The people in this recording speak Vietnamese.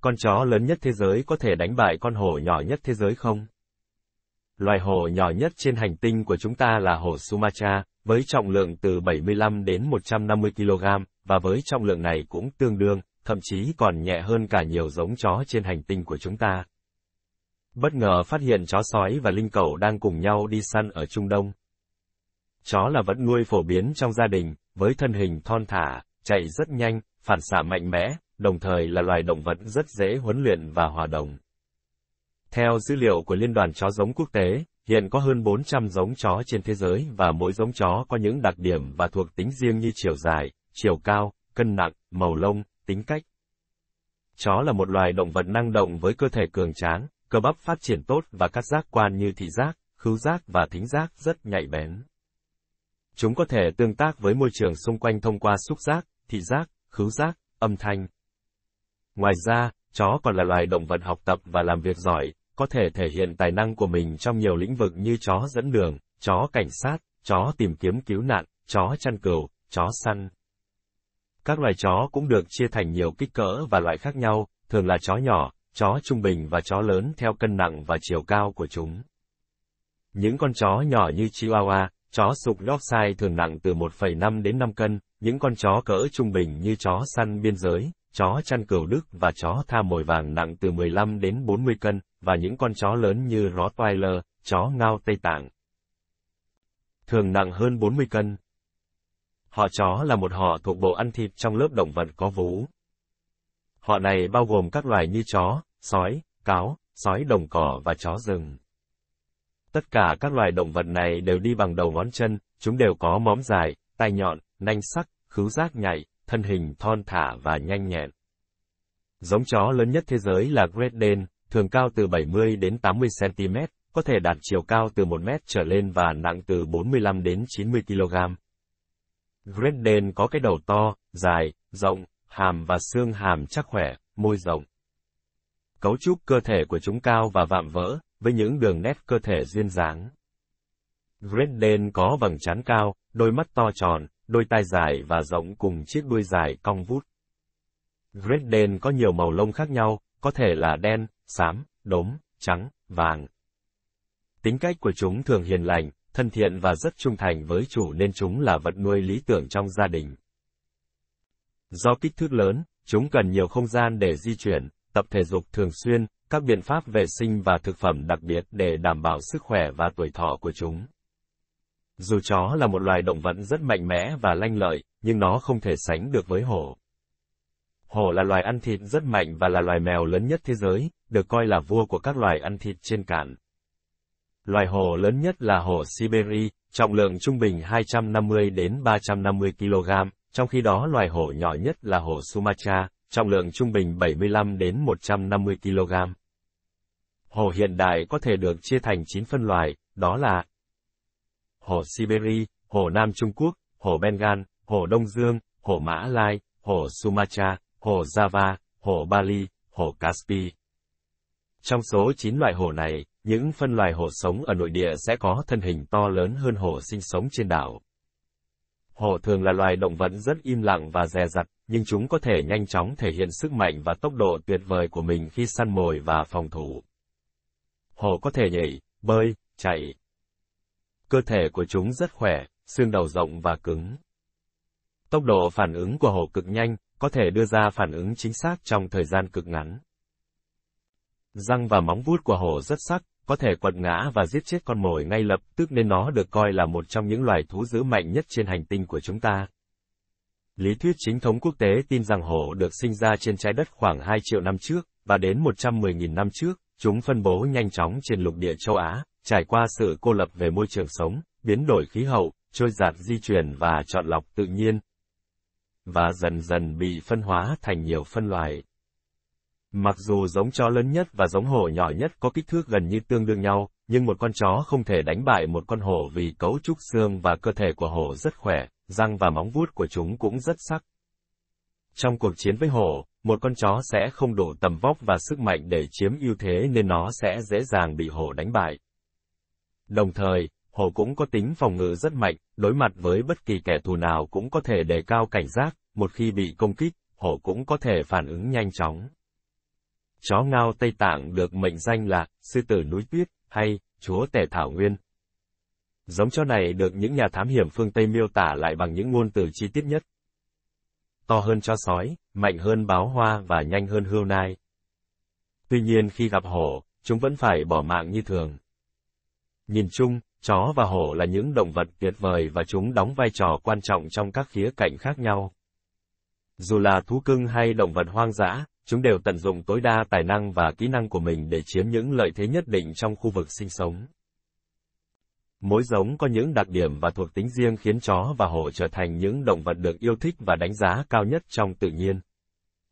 con chó lớn nhất thế giới có thể đánh bại con hổ nhỏ nhất thế giới không? Loài hổ nhỏ nhất trên hành tinh của chúng ta là hổ Sumatra, với trọng lượng từ 75 đến 150 kg, và với trọng lượng này cũng tương đương, thậm chí còn nhẹ hơn cả nhiều giống chó trên hành tinh của chúng ta. Bất ngờ phát hiện chó sói và linh cẩu đang cùng nhau đi săn ở Trung Đông. Chó là vật nuôi phổ biến trong gia đình, với thân hình thon thả, chạy rất nhanh, phản xạ mạnh mẽ, đồng thời là loài động vật rất dễ huấn luyện và hòa đồng. Theo dữ liệu của Liên đoàn Chó giống quốc tế, hiện có hơn 400 giống chó trên thế giới và mỗi giống chó có những đặc điểm và thuộc tính riêng như chiều dài, chiều cao, cân nặng, màu lông, tính cách. Chó là một loài động vật năng động với cơ thể cường tráng, cơ bắp phát triển tốt và các giác quan như thị giác, khứu giác và thính giác rất nhạy bén. Chúng có thể tương tác với môi trường xung quanh thông qua xúc giác, thị giác, khứu giác, âm thanh. Ngoài ra, chó còn là loài động vật học tập và làm việc giỏi, có thể thể hiện tài năng của mình trong nhiều lĩnh vực như chó dẫn đường, chó cảnh sát, chó tìm kiếm cứu nạn, chó chăn cừu, chó săn. Các loài chó cũng được chia thành nhiều kích cỡ và loại khác nhau, thường là chó nhỏ, chó trung bình và chó lớn theo cân nặng và chiều cao của chúng. Những con chó nhỏ như Chihuahua, chó sục Yorkshire thường nặng từ 1,5 đến 5 cân, những con chó cỡ trung bình như chó săn biên giới, chó chăn cừu Đức và chó tha mồi vàng nặng từ 15 đến 40 cân, và những con chó lớn như Rottweiler, chó ngao Tây Tạng. Thường nặng hơn 40 cân. Họ chó là một họ thuộc bộ ăn thịt trong lớp động vật có vú. Họ này bao gồm các loài như chó, sói, cáo, sói đồng cỏ và chó rừng. Tất cả các loài động vật này đều đi bằng đầu ngón chân, chúng đều có móm dài, tai nhọn, nanh sắc, khứu giác nhạy, thân hình thon thả và nhanh nhẹn. Giống chó lớn nhất thế giới là Great Dane, thường cao từ 70 đến 80 cm, có thể đạt chiều cao từ 1 mét trở lên và nặng từ 45 đến 90 kg. Great Dane có cái đầu to, dài, rộng, hàm và xương hàm chắc khỏe, môi rộng. Cấu trúc cơ thể của chúng cao và vạm vỡ, với những đường nét cơ thể duyên dáng. Great Dane có vầng trán cao, đôi mắt to tròn, đôi tai dài và rộng cùng chiếc đuôi dài cong vút. Great Dane có nhiều màu lông khác nhau, có thể là đen, xám, đốm, trắng, vàng. Tính cách của chúng thường hiền lành, thân thiện và rất trung thành với chủ nên chúng là vật nuôi lý tưởng trong gia đình. Do kích thước lớn, chúng cần nhiều không gian để di chuyển, tập thể dục thường xuyên, các biện pháp vệ sinh và thực phẩm đặc biệt để đảm bảo sức khỏe và tuổi thọ của chúng. Dù chó là một loài động vật rất mạnh mẽ và lanh lợi, nhưng nó không thể sánh được với hổ. Hổ là loài ăn thịt rất mạnh và là loài mèo lớn nhất thế giới, được coi là vua của các loài ăn thịt trên cạn. Loài hổ lớn nhất là hổ Siberia, trọng lượng trung bình 250 đến 350 kg, trong khi đó loài hổ nhỏ nhất là hổ Sumatra, trọng lượng trung bình 75 đến 150 kg. Hổ hiện đại có thể được chia thành 9 phân loài, đó là Hồ Siberia, Hồ Nam Trung Quốc, Hồ Bengal, Hồ Đông Dương, Hồ Mã Lai, Hồ Sumatra, Hồ Java, Hồ Bali, Hồ Caspi. Trong số 9 loại hồ này, những phân loài hồ sống ở nội địa sẽ có thân hình to lớn hơn hồ sinh sống trên đảo. Hổ thường là loài động vật rất im lặng và dè dặt, nhưng chúng có thể nhanh chóng thể hiện sức mạnh và tốc độ tuyệt vời của mình khi săn mồi và phòng thủ. Hổ có thể nhảy, bơi, chạy. Cơ thể của chúng rất khỏe, xương đầu rộng và cứng. Tốc độ phản ứng của hổ cực nhanh, có thể đưa ra phản ứng chính xác trong thời gian cực ngắn. Răng và móng vuốt của hổ rất sắc, có thể quật ngã và giết chết con mồi ngay lập tức nên nó được coi là một trong những loài thú dữ mạnh nhất trên hành tinh của chúng ta. Lý thuyết chính thống quốc tế tin rằng hổ được sinh ra trên trái đất khoảng 2 triệu năm trước, và đến 110.000 năm trước, chúng phân bố nhanh chóng trên lục địa châu Á, trải qua sự cô lập về môi trường sống, biến đổi khí hậu, trôi giạt di chuyển và chọn lọc tự nhiên, và dần dần bị phân hóa thành nhiều phân loài. Mặc dù giống chó lớn nhất và giống hổ nhỏ nhất có kích thước gần như tương đương nhau, nhưng một con chó không thể đánh bại một con hổ vì cấu trúc xương và cơ thể của hổ rất khỏe, răng và móng vuốt của chúng cũng rất sắc. Trong cuộc chiến với hổ, một con chó sẽ không đủ tầm vóc và sức mạnh để chiếm ưu thế nên nó sẽ dễ dàng bị hổ đánh bại. Đồng thời, hổ cũng có tính phòng ngự rất mạnh, đối mặt với bất kỳ kẻ thù nào cũng có thể đề cao cảnh giác, một khi bị công kích, hổ cũng có thể phản ứng nhanh chóng. chó ngao Tây Tạng được mệnh danh là sư tử núi tuyết hay chúa tể thảo nguyên. Giống chó này được những nhà thám hiểm phương Tây miêu tả lại bằng những ngôn từ chi tiết nhất. To hơn chó sói, mạnh hơn báo hoa và nhanh hơn hươu nai. Tuy nhiên khi gặp hổ, chúng vẫn phải bỏ mạng như thường. Nhìn chung, chó và hổ là những động vật tuyệt vời và chúng đóng vai trò quan trọng trong các khía cạnh khác nhau. Dù là thú cưng hay động vật hoang dã, chúng đều tận dụng tối đa tài năng và kỹ năng của mình để chiếm những lợi thế nhất định trong khu vực sinh sống. Mỗi giống có những đặc điểm và thuộc tính riêng khiến chó và hổ trở thành những động vật được yêu thích và đánh giá cao nhất trong tự nhiên.